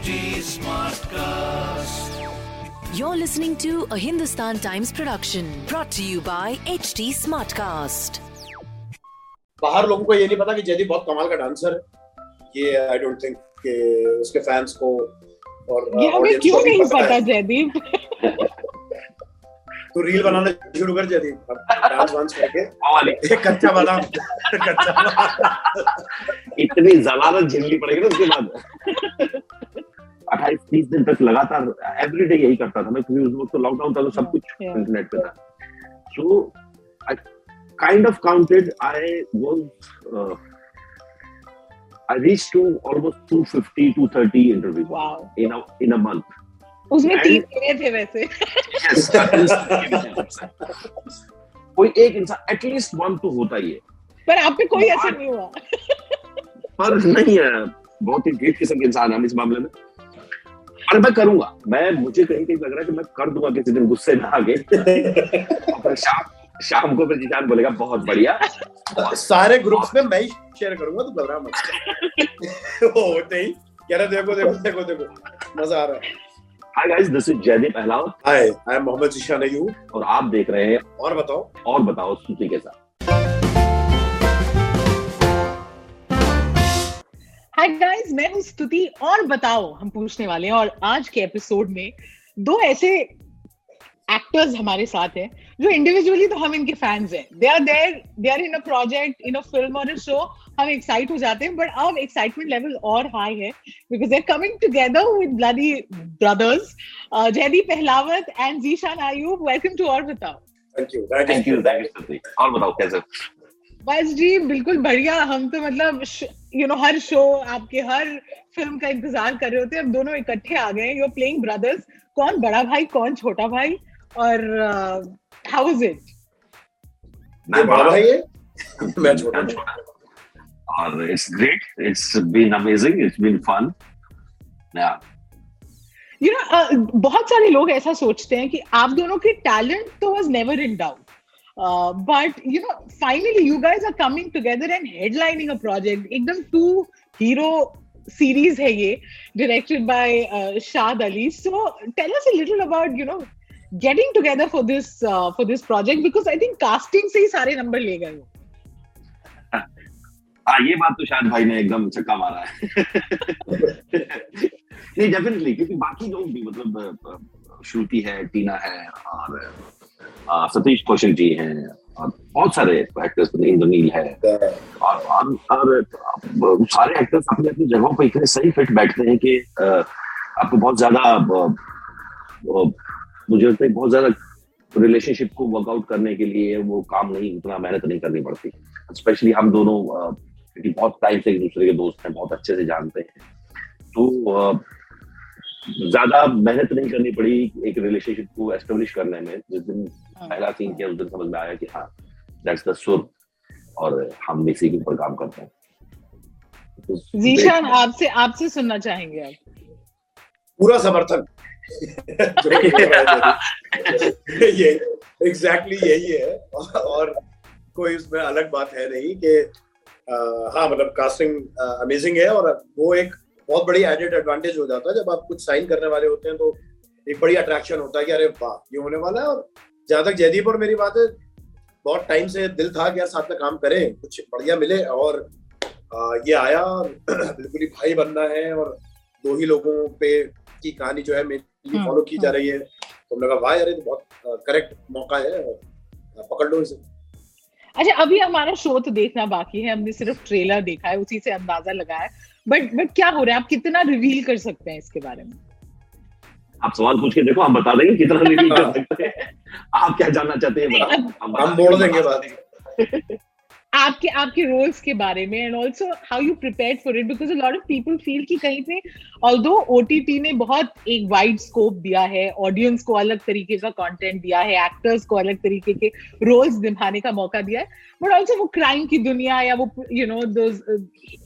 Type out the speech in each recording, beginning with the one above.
HT Smartcast. You're listening to a Hindustan Times production brought to you by HT Smartcast. बाहर लोगों को ये नहीं पता कि जयदीप बहुत कमाल का डांसर है। ये आई डोंट थिंक कि उसके फैंस को और ये हमें क्यों नहीं पता है। जयदीप? तू रील बनाना शुरू कर जयदीप। डांस वांस करके। वाली एक कच्चा बादाम कच्चा बादाम इतनी जलालत झेलनी पड़ेगी ना उसके बाद। अट्ठाईस तीस दिन तक लगातार एवरीडे यही करता था मैं क्योंकि उस वक्त तो लॉकडाउन था तो सब कुछ इंटरनेट पे था। So I kind of counted I was I reached to almost 250 230 interviews wow in a in a month. उसमें तीन मेरे थे वैसे। Yes, कोई एक इंसान एटलीस्ट वन तो होता ही है। पर आप पे कोई असर नहीं हुआ। पर नहीं है बहुत ही ग्रेट किस्म के इंसान है हम इस मामले में। और मैं करूँगा। मैं मुझे कहीं कहीं लग रहा है कि मैं कर दूँगा किसी दिन गुस्से में आगे। शाम शाम को फिर जीजान बोलेगा बहुत बढ़िया। सारे ग्रुप्स में मैं ही शेयर करूँगा तू घबरा मत। वो होते ही कह रहे देखो देखो देखो देखो मज़ा आ रहा है। Hi guys this is Jaideep Ahlawat hi I am Mohammed Zeeshan Ayyub और आप देख रहे हैं और बताओ। और बताओ स्तुति के साथ। हाय गाइस मैं हूँ स्तुति और बताओ, हम पूछने वाले हैं और आज के एपिसोड में दो ऐसे एक्टर्स हमारे साथ हैं, जो इंडिविजुअली तो हम इनके फैंस हैं। They are there they are in a project in a film और अ शो हम एक्साइट हो जाते हैं बट अब एक्साइटमेंट लेवल और हाई है because they are coming together with bloody brothers Jaideep Ahlawat and Zeeshan Ayyub welcome to और बताओ thank you thank you thank you Stuti और बताओ कैसे? बस जी बिल्कुल बढ़िया। हम तो मतलब यू नो हर शो आपके हर फ़िल्म का इंतज़ार कर रहे होते हैं। अब दोनों इकट्ठे आ गए यू आर प्लेइंग ब्रदर्स कौन बड़ा भाई कौन छोटा भाई? और हाउ इज़ इट ये बड़ा भाई है? मैं छोटा छोटा। और it's great it's been amazing it's been fun yeah you know बहुत सारे लोग ऐसा सोचते हैं कि आप दोनों की टैलेंट तो was never in doubt but you know finally you guys are coming together and headlining a project एकदम टू हीरो सीरीज़ है ये uh, Shad Ali. So tell us a little about you know getting together for this uh, for this project because I think casting से ही सारे number ले गए हो. हाँ ये बात तो शायद भाई ने एकदम छक्का मारा है नहीं डेफिनेटली क्योंकि बाकी लोग भी मतलब अ, अ, श्रुति है टीना है और अ, सतीश कौशल जी हैं और बहुत सारे एक्टर्स इंद्रनील है। और, सारे एक्टर्स अपनी अपनी जगहों पर इतने सही फिट बैठते हैं कि आपको बहुत ज़्यादा मुझे लगता है बहुत ज़्यादा रिलेशनशिप को वर्कआउट करने के लिए वो काम नहीं उतना मेहनत नहीं करनी पड़ती। स्पेशली हम दोनों क्योंकि बहुत टाइम से एक दूसरे के दोस्त हैं बहुत अच्छे से जानते हैं। तो ज़्यादा मेहनत नहीं करनी पड़ी एक रिलेशनशिप को एस्टेब्लिश करने में। जिस दिन पहला सीन किया उस दिन समझ में आया कि हाँ दैट्स द सुर और हम इसी के ऊपर काम करते हैं। तो जीशान आपसे आपसे सुनना चाहेंगे आप? पूरा समर्थन। है ये एग्जैक्टली यही है। और कोई उसमें अलग बात है नहीं कि हाँ मतलब कास्टिंग अमेजिंग है और वो एक बहुत बड़ी एडेड एडवांटेज हो जाता है जब आप कुछ साइन करने वाले होते हैं तो एक बड़ी अट्रैक्शन होता है कि अरे वाह ये होने वाला है और जहाँ तक जयदीप और मेरी बात है बहुत टाइम से दिल था कि यार साथ में काम करें कुछ बढ़िया मिले और ये आया बिल्कुल ही भाई बनना है और दो ही लोगों पे की कहानी जो है मेरी हम्म, फॉलो की जा रही है। तो हमने कहा वाह यार ये तो बहुत करेक्ट मौका है और पकड़ लो इसे। अच्छा अभी हमारा शो तो देखना बाकी है हमने सिर्फ़ ट्रेलर देखा है उसी से अंदाज़ा लगाया बट बट क्या हो रहा है? आप कितना रिवील कर सकते हैं इसके बारे में? आप सवाल पूछ के देखो हम बता देंगे कितना रिवील कर सकते हैं। आप क्या जानना चाहते हैं हम मोड़ बोल देंगे। में। आपके आपके रोल्स के बारे में and also how you prepare for it because lot of people feel कि कहीं पे ऑल्दो ओटीटी ने बहुत एक वाइड स्कोप दिया है ऑडियंस को अलग तरीके का कंटेंट दिया है एक्टर्स को अलग तरीके के रोल्स निभाने का मौका दिया है बट ऑल्सो वो क्राइम की दुनिया या वो यू नो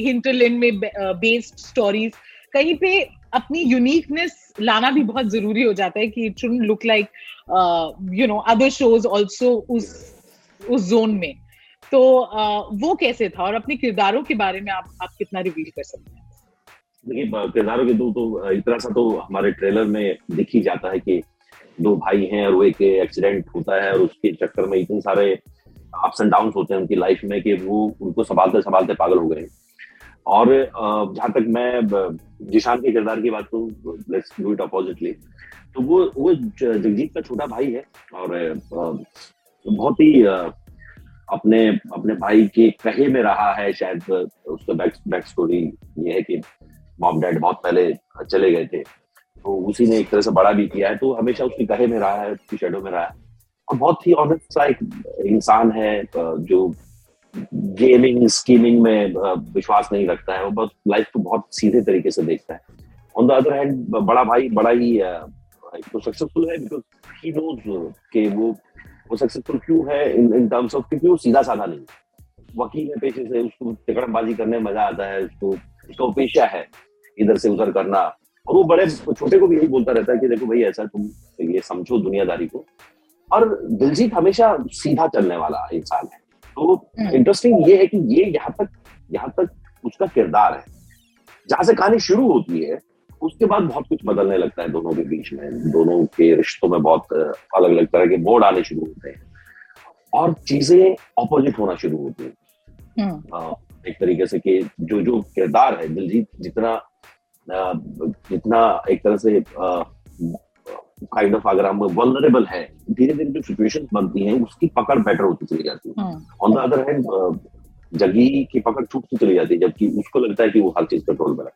हिंटरलिन में बेस्ड स्टोरीज कहीं पे अपनी यूनिकनेस लाना भी बहुत ज़रूरी हो जाता है कि it should look like you know other shows also उस उस जोन में। तो वो कैसे था और अपने किरदारों के बारे में आप आप कितना रिवील कर सकते हैं? देखिए किरदारों के दो तो इतना सा तो हमारे ट्रेलर में दिख ही जाता है कि दो भाई हैं और वो एक एक्सीडेंट होता है और उसके चक्कर में इतने सारे अप्स एंड डाउन होते हैं उनकी लाइफ में कि वो उनको संभालते संभालते पागल हो गए। और जहाँ तक मैं जिशान के किरदार की बात करूँ लेट्स डू इट अपोजिटली तो वो वो जगजीत का छोटा भाई है और बहुत ही अपने अपने भाई के कहे में रहा है, शायद उसका बैक बैक स्टोरी ये है कि मॉम डैड बहुत पहले चले गए थे। तो उसी ने एक तरह से बड़ा भी किया है तो हमेशा उसकी कहे में रहा है, उसकी शेडो में रहा है। और बहुत ही ऑनेस्ट सा एक इंसान है जो गेमिंग स्कीमिंग में विश्वास नहीं रखता है, वो बस लाइफ को बहुत सीधे तरीके से देखता है। ऑन द अदर हैंड बड़ा भाई, बड़ा ही तो सक्सेसफुल है बिकॉज़ ही नोज़ कि वो वो सक्सेसफुल क्यों है? इन इन टर्म्स ऑफ़ क्योंकि वो सीधा साधा नहीं? वकील है पेशे से उसको टिकड़मबाजी करने में मज़ा आता है उसको उसका पेशा है इधर से उधर करना। और वो बड़े छोटे को भी यही बोलता रहता है कि देखो भाई ऐसा तुम ये समझो दुनियादारी को। और दिलजीत हमेशा सीधा चलने वाला इंसान है। तो हम्म। इंटरेस्टिंग ये है कि ये यहाँ तक यहाँ तक उसका किरदार है। जहाँ से कहानी शुरू होती है उसके बाद बहुत कुछ बदलने लगता है दोनों के बीच में। दोनों के रिश्तों में बहुत अलग अलग तरह के मोड़ आने शुरू होते हैं। और चीज़ें ऑपोजिट होना शुरू होती हैं। हम्म, एक तरीके से कि जो जो किरदार है दिलजीत जितना जितना एक तरह से काइंड ऑफ़ अगर हम वल्नरेबल है धीरे धीरे जो सिचुएशन बनती हैं उसकी पकड़ बेटर होती चली जाती है। ऑन द अदर हैंड जगी की पकड़ छूटती चली जाती है जबकि उसको लगता है कि वो हर चीज़ कंट्रोल में है।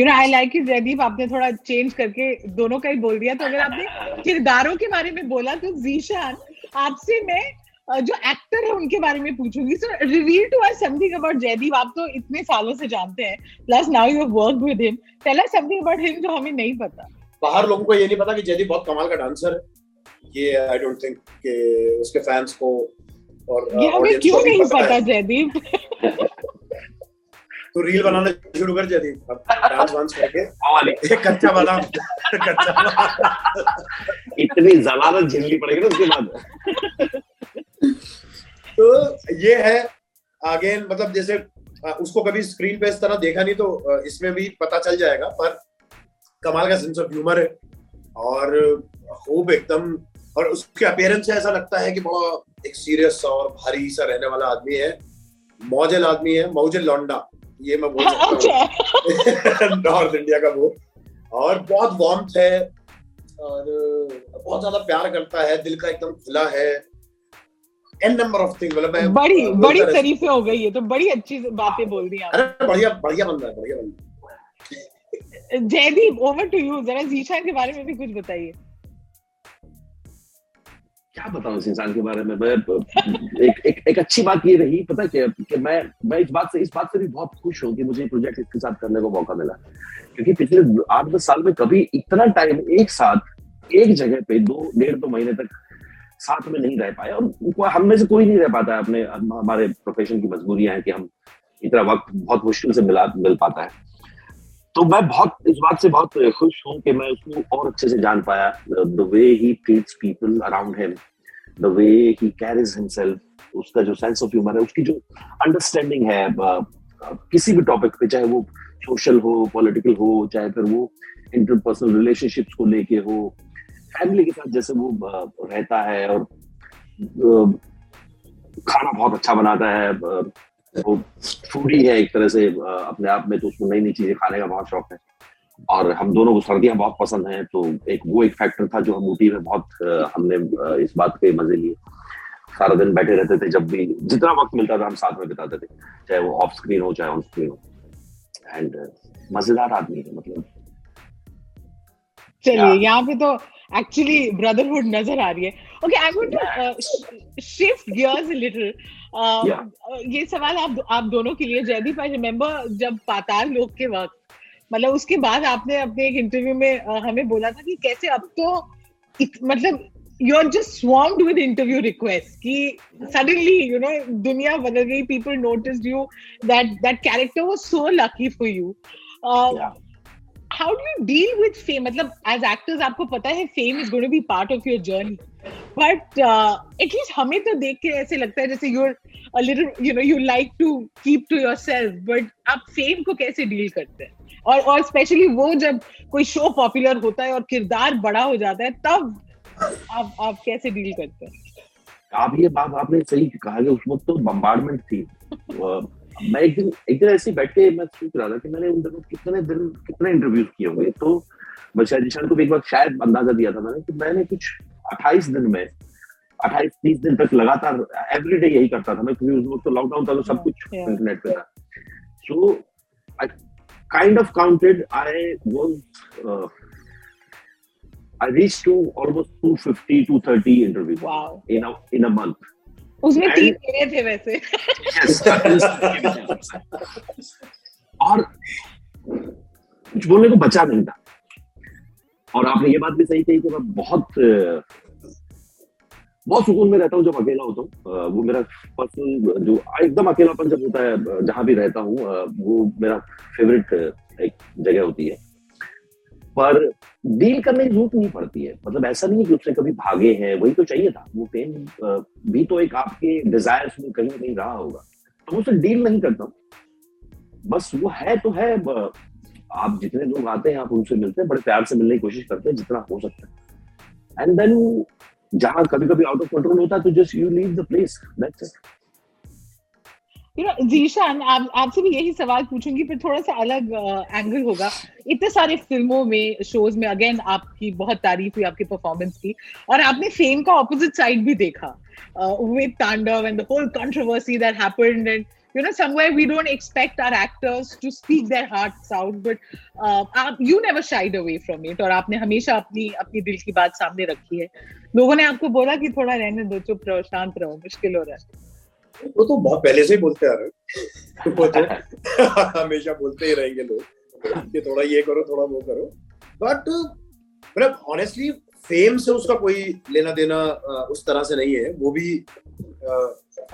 You know I like Jaideep आपने थोड़ा चेंज करके दोनों का ही बोल दिया। तो अगर आपने किरदारों के बारे में बोला तो जीशान आपसे मैं जो एक्टर है उनके बारे में पूछूँगी। So reveal to us something about Jaideep आप तो इतने सालों से जानते हैं। Plus now you have worked with him tell us something about him जो हमें नहीं पता। बाहर लोगों को ये नहीं पता कि जयदीप बहुत कमाल का डांसर है। ये आई डोंट थिंक कि उसके फैंस को और ये हमें क्यों नहीं पता है। जयदीप तो रील बनाना शुरू कर डांस वांस करके। कच्चा बादाम कच्चा बादाम इतनी जलालत झेलनी पड़ेगी ना उसके बाद। तो ये है अगेन मतलब जैसे उसको कभी स्क्रीन पे इस तरह देखा नहीं तो इसमें भी पता चल जाएगा पर कमाल का सेंस ऑफ़ ह्यूमर है और खूब एकदम और उसके अपेयरेंस से ऐसा लगता है कि बड़ा एक सीरियस सा और भारी सा रहने वाला आदमी है। मौजल आदमी है मौजल लौंडा। ये मैं बोल सकता हूँ। नॉर्थ इंडिया का वो। और बहुत वार्मथ है और बहुत ज़्यादा प्यार करता है दिल का एकदम खुला है। एन नंबर ऑफ़ थिंग मतलब मैं बड़ी बड़ी तारीफें हो गई है तो बड़ी अच्छी बातें बोल दी आप। अरे बढ़िया बढ़िया बंदा है बढ़िया बंदा। जयदीप ओवर टू यू जरा जीशान के बारे में भी कुछ बताइए। बताऊँ इस इंसान के बारे में? मैं एक एक एक अच्छी बात ये रही, पता क्या, कि मैं मैं इस बात से, इस बात से भी बहुत खुश हूँ कि मुझे प्रोजेक्ट इसके साथ करने को मौका मिला। क्योंकि पिछले आठ दस साल में कभी इतना टाइम एक साथ, एक जगह पे दो, डेढ़ दो महीने तक साथ में नहीं रह पाए और हम में से कोई नहीं रह पाता है अपने, हमारे प्रोफेशन की मजबूरियाँ हैं कि हम इतना वक्त बहुत मुश्किल से मिला, मिल पाता है। तो मैं बहुत, इस बात से बहुत खुश हूँ कि मैं उसको और अच्छे से जान पाया। The way he treats people around him the way he carries himself उसका जो सेंस ऑफ़ ह्यूमर है, उसकी जो अंडरस्टैंडिंग है किसी भी टॉपिक पे, चाहे वो सोशल हो पॉलिटिकल हो, चाहे फिर वो इंटरपर्सनल रिलेशनशिप्स को लेके हो फैमिली के साथ जैसे वो रहता है और खाना बहुत अच्छा बनाता है वो फूडी है एक तरह से अपने आप में तो उसको नई नई चीज़ें खाने का बहुत शौक है। और हम दोनों को सर्दियाँ बहुत पसंद हैं तो एक वो एक फैक्टर था जो हम ऊटी में बहुत हमने इस बात के मज़े लिए। सारा दिन बैठे रहते थे जब भी जितना वक्त मिलता था हम साथ में बिताते थे चाहे वो ऑफ़ स्क्रीन हो चाहे ऑन स्क्रीन हो। एंड मज़ेदार आदमी है मतलब। चलिए यहाँ पे तो एक्चुअली ब्रदरहुड नज़र आ रही है। Okay I would shift gears little ये सवाल आप आप दोनों के लिए जयदीप आई रिमेम्बर जब पाताल लोक के वक्त मतलब उसके बाद आपने अपने एक इंटरव्यू में हमें बोला था कि कैसे अब तो मतलब you are just swarmed with interview request कि सडनली यू नो दुनिया बदल गई people notice you that that character was so lucky for you how do you deal with fame? मतलब as actors आपको पता है fame is going to be part of your journey. But at least हमें तो देख के ऐसे लगता है जैसे your little you know you like to keep to yourself but आप फेम को कैसे डील करते हैं? और और स्पेशली वो जब कोई शो पॉपुलर होता है और किरदार बड़ा हो जाता है तब आप आप कैसे डील करते हैं? आप ये बात आपने सही कहा कि उस वक्त तो बम्बार्डमेंट थी। मैं एक दिन एक दिन ऐसे बैठ के मैं सोच रहा था कि मैंने उन दिनों कितने दिन कितने इंटरव्यूज़ किए होंगे। तो मैं शायद ईशान को भी एक बार शायद अंदाज़ा दिया था मैंने कि मैंने कुछ 28 दिन में 28 30 दिन तक लगातार एवरीडे यही करता था मैं क्योंकि उस वक्त तो लॉकडाउन था तो सब कुछ इंटरनेट पे था। So I kind of counted I was I reached to almost 250, 230 interviews wow in a in a month. उसमें तीन मेरे थे वैसे Yes. और कुछ बोलने को बचा नहीं था और आपने ये बात भी सही कही कि मैं बहुत बहुत सुकून में रहता हूँ जब अकेला होता हूँ। वो मेरा पर्सनल जो एकदम अकेलापन जब होता है जहाँ भी रहता हूँ वो मेरा फेवरेट एक जगह होती है। पर डील करने की ज़रूरत नहीं पड़ती है। मतलब ऐसा नहीं है कि उससे कभी भागे हैं, वही तो चाहिए था। वो पेन भी तो एक आपके डिजायर्स में कहीं कहीं रहा होगा। तो उससे डील नहीं करता हूँ। बस वो है तो है आप जितने लोग आते हैं, आप उनसे मिलते हैं, बड़े प्यार से मिलने की कोशिश करते हैं, जितना हो सकता है। एंड देन जहाँ कभी कभी आउट ऑफ़ कंट्रोल होता है तो just you leave the place that's it you know Zeeshan आप आपसे भी यही सवाल पूछूँगी, फिर थोड़ा सा अलग एंगल होगा। इतने सारे फ़िल्मों में शोज़ में अगेन आपकी बहुत तारीफ़ हुई, आपकी परफॉर्मेंस की, और आपने फेम का ऑपोजिट साइड भी देखा। With Tandav and the whole controversy that happened and you know somewhere we don't expect our actors to speak their hearts out but uh, आप you never shied away from it और आपने हमेशा अपनी अपनी दिल की बात सामने रखी है। लोगों ने आपको बोला कि थोड़ा रहने दो चुप रहो शांत रहो मुश्किल हो रहा है। वो तो बहुत पहले से ही बोलते आ रहे वो तो हमेशा बोलते ही रहेंगे लोग कि थोड़ा ये करो थोड़ा वो करो। बट मतलब ऑनेस्टली फेम से उसका कोई लेना देना उस तरह से नहीं है। वो भी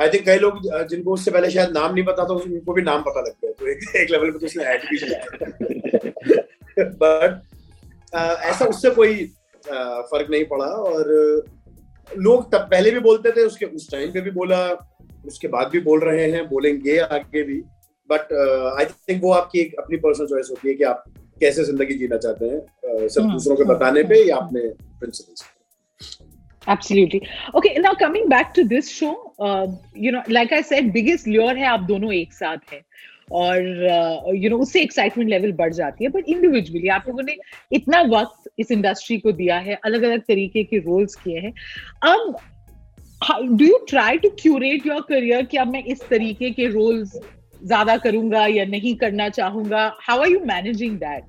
आई थिंक कई लोग जिनको उससे पहले शायद नाम नहीं पता था उनको भी नाम पता लग गया। तो एक, एक लेवल पे तो उसने ऐड भी किया। बट ऐसा उससे कोई फ़र्क नहीं पड़ा और लोग तब पहले भी बोलते थे उसके उस टाइम पे भी बोला उसके बाद भी बोल रहे हैं बोलेंगे आगे भी। बट आई थिंक वो आपकी एक अपनी पर्सनल चॉइस होती है कि आप कैसे ज़िंदगी जीना चाहते हैं uh, सिर्फ़ हम्म, दूसरों के हम्म, बताने पे हम्म, या अपने principles Absolutely. Okay, now coming back to this show, uh, you know, like I said, biggest lure है आप दोनों एक साथ हैं। और यू नो उससे एक्साइटमेंट लेवल बढ़ जाती है बट इंडिविजुअली आप लोगों ने इतना वक्त इस इंडस्ट्री को दिया है अलग अलग तरीके के रोल्स किए हैं। अब do you try to curate your career कि अब मैं इस तरीके के रोल्स ज़्यादा करूँगा या नहीं करना चाहूँगा? How are you managing that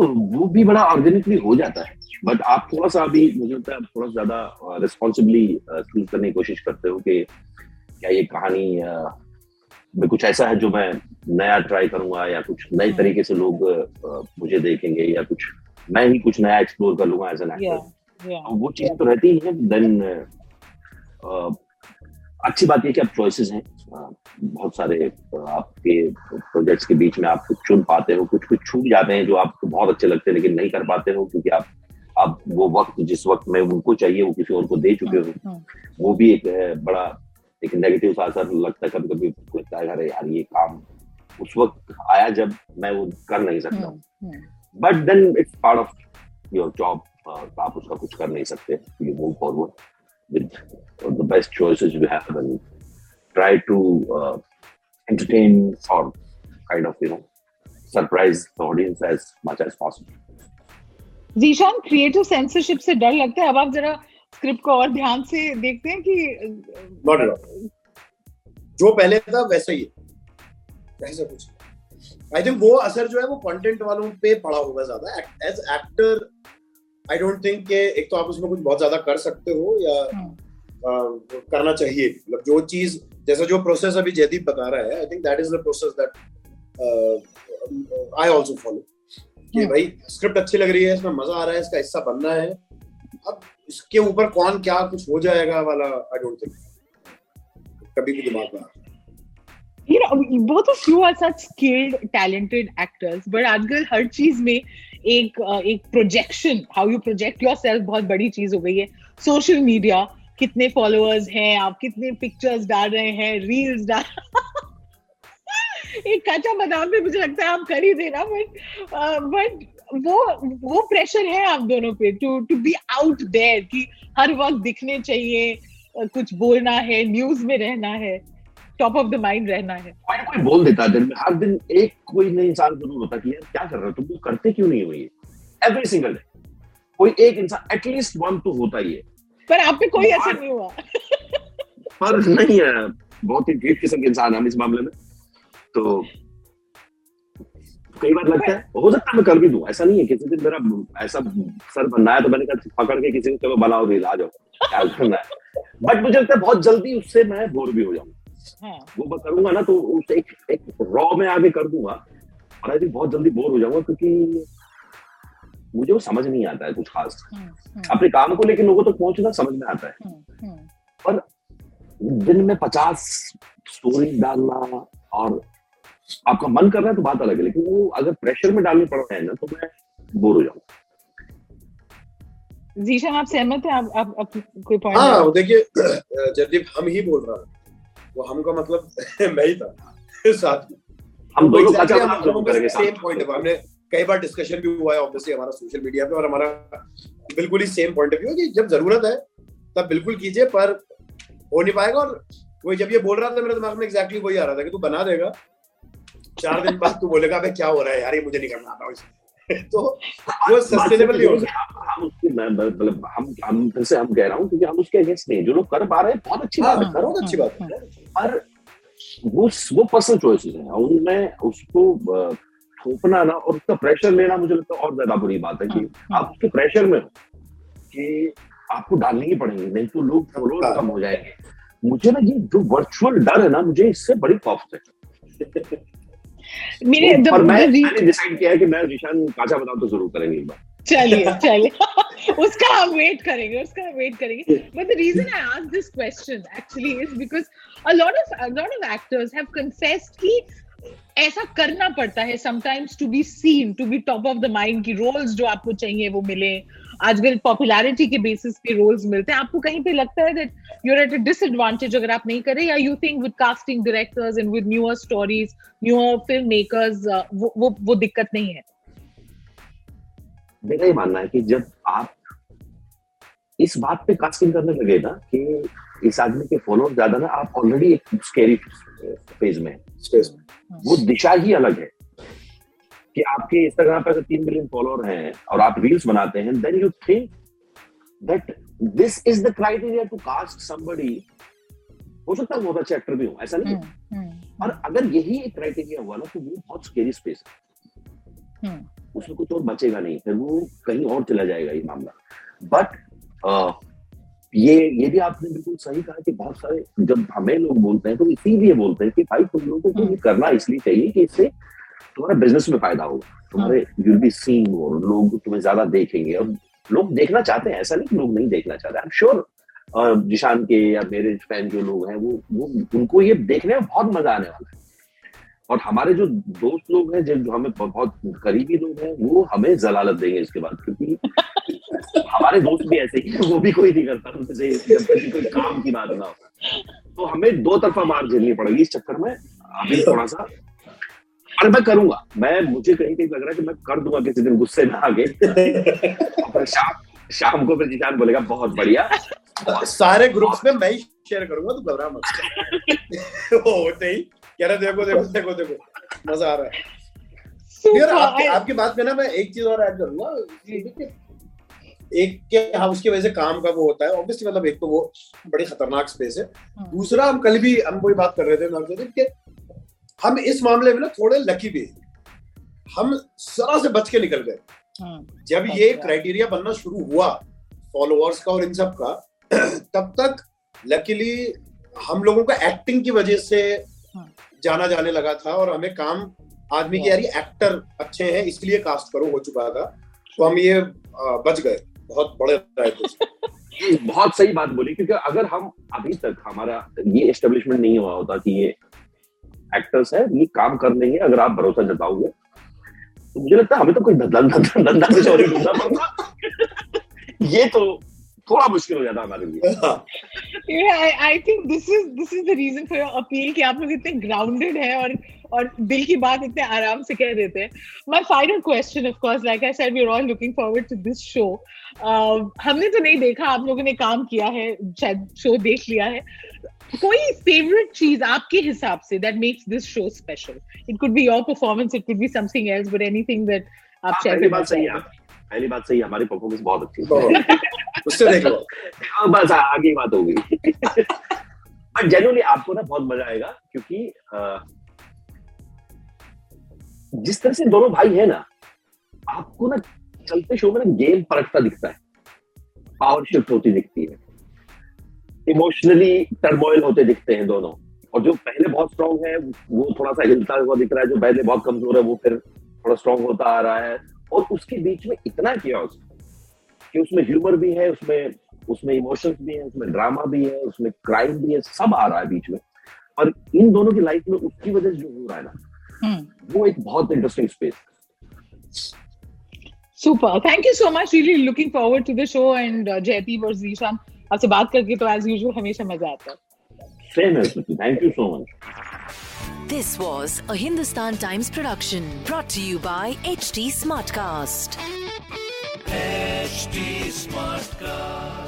वो भी बड़ा ऑर्गेनिकली हो जाता है। बट आप थोड़ा सा अभी मुझे लगता है थोड़ा सा ज़्यादा रिस्पॉन्सिबली चूज़ करने की कोशिश करते हो कि क्या ये कहानी में कुछ ऐसा है जो मैं नया ट्राई करूँगा या कुछ नए तरीके से लोग मुझे देखेंगे या कुछ मैं ही कुछ नया एक्सप्लोर कर लूँगा एज एन एक्टर वो चीज़ तो रहती ही है देन अच्छी बात ये कि आप चॉइसेस हैं। बहुत सारे आपके प्रोजेक्ट्स के बीच में आप कुछ चुन पाते हो कुछ कुछ छूट जाते हैं जो आपको बहुत अच्छे लगते हैं लेकिन नहीं कर पाते हो क्योंकि आप अब वो वक्त जिस वक्त में उनको चाहिए वो किसी और को दे चुके हो वो भी एक बड़ा एक नेगेटिव सा असर लगता है कभी कभी लगता है अरे यार ये काम उस वक्त आया जब मैं वो कर नहीं सकता but then it's part of your job आप उसका कुछ कर नहीं सकते you move forward with the best choices you have and try to uh, entertain or kind of you know surprise the audience as much as possible. Zeeshan creative censorship से डर लगता है। अब आप जरा स्क्रिप्ट को और ध्यान से देखते हैं कि जो पहले था वैसा ही है। ऐसा कुछ आई थिंक वो असर जो है वो कंटेंट वालों पे पड़ा होगा ज़्यादा। As actor I don't think कि एक तो आप उसमें कुछ बहुत ज़्यादा कर सकते हो या हम्म। अ, करना चाहिए। मतलब जो चीज़ जैसा जो प्रोसेस अभी जयदीप बता रहा है I think that is the process that I also follow कि हम्म। भाई स्क्रिप्ट अच्छी लग रही है इसमें मज़ा आ रहा है इसका हिस्सा बनना है। अब इसके ऊपर कौन क्या कुछ हो जाएगा वाला आई डोंट थिंक कभी भी दिमाग में you know both of you are such skilled talented actors but आजकल हर चीज़ में एक एक projection how you project yourself बहुत बड़ी चीज़ हो गई है। सोशल मीडिया कितने फॉलोअर्स हैं आप कितने पिक्चर्स डाल रहे हैं रील्स डाल एक कच्चा बादाम भी मुझे लगता है आप कर ही देना बट बट वो वो प्रेशर है आप दोनों पे to to be out there कि हर वक्त दिखने चाहिए कुछ बोलना है न्यूज़ में रहना है टॉप ऑफ़ द माइंड रहना है। कोई कोई बोल देता है दिन हर दिन एक कोई नई इंसान ज़रूर होता है कि यार क्या कर रहे हो तुम लोग करते क्यों नहीं हो ये? एवरी सिंगल डे कोई एक इंसान एटलीस्ट वन तो होता ही है। पर आप पे कोई असर नहीं हुआ। पर नहीं है। बहुत ही ढीठ किस्म के इंसान है हम इस मामले में। तो कई बार लगता है हो सकता है मैं कर भी दूँ ऐसा नहीं है किसी दिन मेरा ऐसा सर बनना है तो मैंने कहा पकड़ के किसी को बनाओ रील आ जाओ क्या करना है। बट मुझे लगता है बहुत जल्दी उससे मैं बोर भी हो जाऊँगा। हाँ। वो मैं करूँगा ना तो उस एक एक रॉ में आगे कर दूँगा और आई थिंक बहुत जल्दी बोर हो जाऊँगा क्योंकि मुझे वो समझ नहीं आता है कुछ खास। हम्म, हम्म, अपने काम को लेकर लोगों तक तो पहुँचना समझ में आता है। हम्म, हम्म। दिन में पचास स्टोरी डालना और आपका मन कर रहा है तो बात अलग है लेकिन वो अगर प्रेशर में डालने पड़ रहे हैं ना तो मैं बोर हो जाऊँगा। जीशन आप सहमत हैं? आप आप, आप कोई पॉइंट हाँ देखिए जयदीप हम ही बोल रहा है। वो मतलब मैं ही था साथ में। हम दोनों का Exactly, हम लोगों का सेम पॉइंट है। हमने कई बार डिस्कशन भी हुआ है ऑब्वियसली हमारा सोशल मीडिया पे और हमारा बिल्कुल ही सेम पॉइंट ऑफ़ व्यू कि जब ज़रूरत है तब बिल्कुल कीजिए पर हो नहीं पाएगा। और वही जब ये बोल रहा था मेरे दिमाग में एग्जैक्टली वही आ रहा था कि तू बना देगा। चार दिन बाद तू बोलेगा अबे क्या हो रहा है यार? ये मुझे नहीं करना आता तो वो सस्टेनेबल नहीं हो। हम उसके मतलब हम हम फिर से हम कह रहा हूँ क्योंकि हम उसके अगेंस्ट नहीं जो लोग कर पा रहे हैं बहुत अच्छी हाँ बात है। बहुत अच्छी बात है। पर वो वो पर्सनल चॉइसेस हैं। और उनमें उसको थोपना ना और उसका प्रेशर लेना मुझे लगता है और ज़्यादा बुरी बात है कि हाँ, आप उसके प्रेशर में हो कि आपको डालनी ही पड़ेंगे नहीं तो लोग फॉलोअर हाँ। कम हो जाएँगे। मुझे ना ये जो वर्चुअल डर है ना मुझे इससे बड़ी खौफ है। मेरे तो द डिसाइड मतलब किया कि मैं निशान काचा बताऊँ तो ज़रूर करेंगे एक बार। चलिए चलिए। उसका हम वेट करेंगे उसका हम वेट करेंगे। But the reason I ask this question actually is because a lot of a lot of actors have confessed कि ऐसा करना पड़ता है sometimes to be seen to be top of the mind की रोल्स जो आपको चाहिए वो मिले। आजकल पॉपुलैरिटी के बेसिस पे रोल्स मिलते हैं। आपको कहीं पे लगता है that you are at a disadvantage अगर आप नहीं कर रहे या you think with casting directors and with newer stories newer film makers वो वो वो दिक्कत नहीं है। मेरा ये मानना है कि जब आप इस बात पे कास्टिंग करने लगे ना कि इस आदमी के फॉलोअर ज़्यादा ना आप ऑलरेडी एक स्केरी फ़ेज़ में हैं। स्पेस वो दिशा ही अलग है। कि आपके इंस्टाग्राम पे अगर तीन मिलियन फॉलोअर हैं और आप रील्स बनाते हैं then you think that this is the criteria to cast somebody हो सकता है बहुत अच्छे एक्टर भी हो ऐसा नहीं है। हम्म, हम्म, और अगर यही एक क्राइटेरिया हुआ ना तो वो बहुत स्केरी स्पेस है। हम्म, उसमें कुछ और बचेगा नहीं फिर वो कहीं और चला जाएगा ये मामला। बट ये ये भी आपने बिल्कुल सही कहा कि बहुत सारे जब हमें लोग बोलते हैं तो इसीलिए बोलते हैं कि भाई तुम लोगों को करना इसलिए चाहिए कि इससे तुम्हारे बिज़नेस में फ़ायदा होगा। तुम्हारे यूल बी सीन मोर लोग तुम्हें ज़्यादा देखेंगे। और लोग देखना चाहते हैं ऐसा नहीं कि लोग नहीं देखना चाहते। आई एम श्योर जिशान के या मेरे फ़ैन जो लोग हैं वो वो उनको ये देखने में बहुत मज़ा आने वाला है। और हमारे जो दोस्त लोग हैं जो हमें बहुत करीबी लोग हैं वो हमें जलालत देंगे इसके बाद क्योंकि हमारे दोस्त भी ऐसे ही वो भी कोई नहीं करता उनसे कोई काम की बात ना हो। तो हमें दो तरफा मार झेलनी पड़ेगी इस चक्कर में। अभी थोड़ा सा और मैं करूँगा। मैं मुझे कहीं कहीं लग रहा है कि मैं कर दूँगा किसी दिन गुस्से में आगे। शाम शाम को फिर जिशान बोलेगा बहुत बढ़िया। सारे ग्रुप्स में मैं ही शेयर करूँगा तो घबरा मत। वो होते ही कह रहे देखो देखो देखो देखो। मज़ा आ रहा है। यार आपकी आपकी बात में ना मैं एक चीज़ और ऐड करूँगा। एक के हाँ उसकी वजह से काम का वो होता है। ऑब्वियसली मतलब एक तो वो बड़ी खतरनाक स्पेस है। हम्म। दूसरा हम कल भी हम कोई बात कर रहे थे कि हम इस मामले में ना थोड़े लकी भी हम जरा से बच के निकल गए। हम्म, जब ये। क्राइटेरिया बनना शुरू हुआ फॉलोअर्स का और इन सब का तब तक लकीली हम लोगों को एक्टिंग की वजह से हाँ। जाना जाने लगा था और हमें काम आदमी की यार ये एक्टर अच्छे हैं इसलिए कास्ट करो हो चुका था। तो हम ये बच गए। बहुत बड़े राय बहुत सही बात बोली क्योंकि अगर हम अभी तक हमारा ये एस्टेब्लिशमेंट नहीं हुआ होता कि ये एक्टर्स है ये काम कर लेंगे अगर आप भरोसा जताओगे तो मुझे लगता है हमें तो कोई धंधा कुछ और ढूंढना पड़ता ये तो थोड़ा मुश्किल हो जाता हमारे लिए हाँ, Yeah, I, I think this is this is the reason for your appeal कि आप लोग इतने grounded हैं और और दिल की बात इतने आराम से कह देते हैं. My final question, of course, like I said, we're all looking forward to this show. Uh, हमने तो नहीं देखा, आप लोगों ने काम किया है, शायद शो देख लिया है. कोई फेवरेट चीज़ आपके हिसाब से that makes this show special it could be your performance, it could be something else, but anything that आप हाँ, share पहली करना बात सही है। पहली बात सही है हमारी परफॉर्मेंस बहुत अच्छी है। उससे देख लो। हाँ, बस आगे बात होगी। बट जनरली आपको ना बहुत मज़ा आएगा क्योंकि जिस तरह से दोनों भाई है ना आपको ना चलते शो में ना गेम परखता दिखता है। पावर शिफ्ट होती दिखती है। इमोशनली टर्मोइल होते दिखते हैं दोनों और जो पहले बहुत स्ट्रांग है वो थोड़ा सा हिलता हुआ दिख रहा है जो पहले बहुत कमज़ोर है वो फिर थोड़ा स्ट्रांग होता आ रहा है और उसके बीच में इतना कियोस कि उसमें ह्यूमर भी है उसमें उसमें इमोशंस भी है उसमें ड्रामा भी है उसमें क्राइम भी है सब आ रहा है बीच में और इन दोनों की लाइफ में उसकी वजह से जो हो रहा है ना Hmm. वो एक बहुत interesting space Super. Thank you so much. Really looking forward to the show and uh, JP versus Ishan. आपसे बात करके तो एज यूजुअल हमेशा मज़ा आता है सेम है thank you so much This was a Hindustan Times production brought to you by HD Smartcast. HD Smartcast.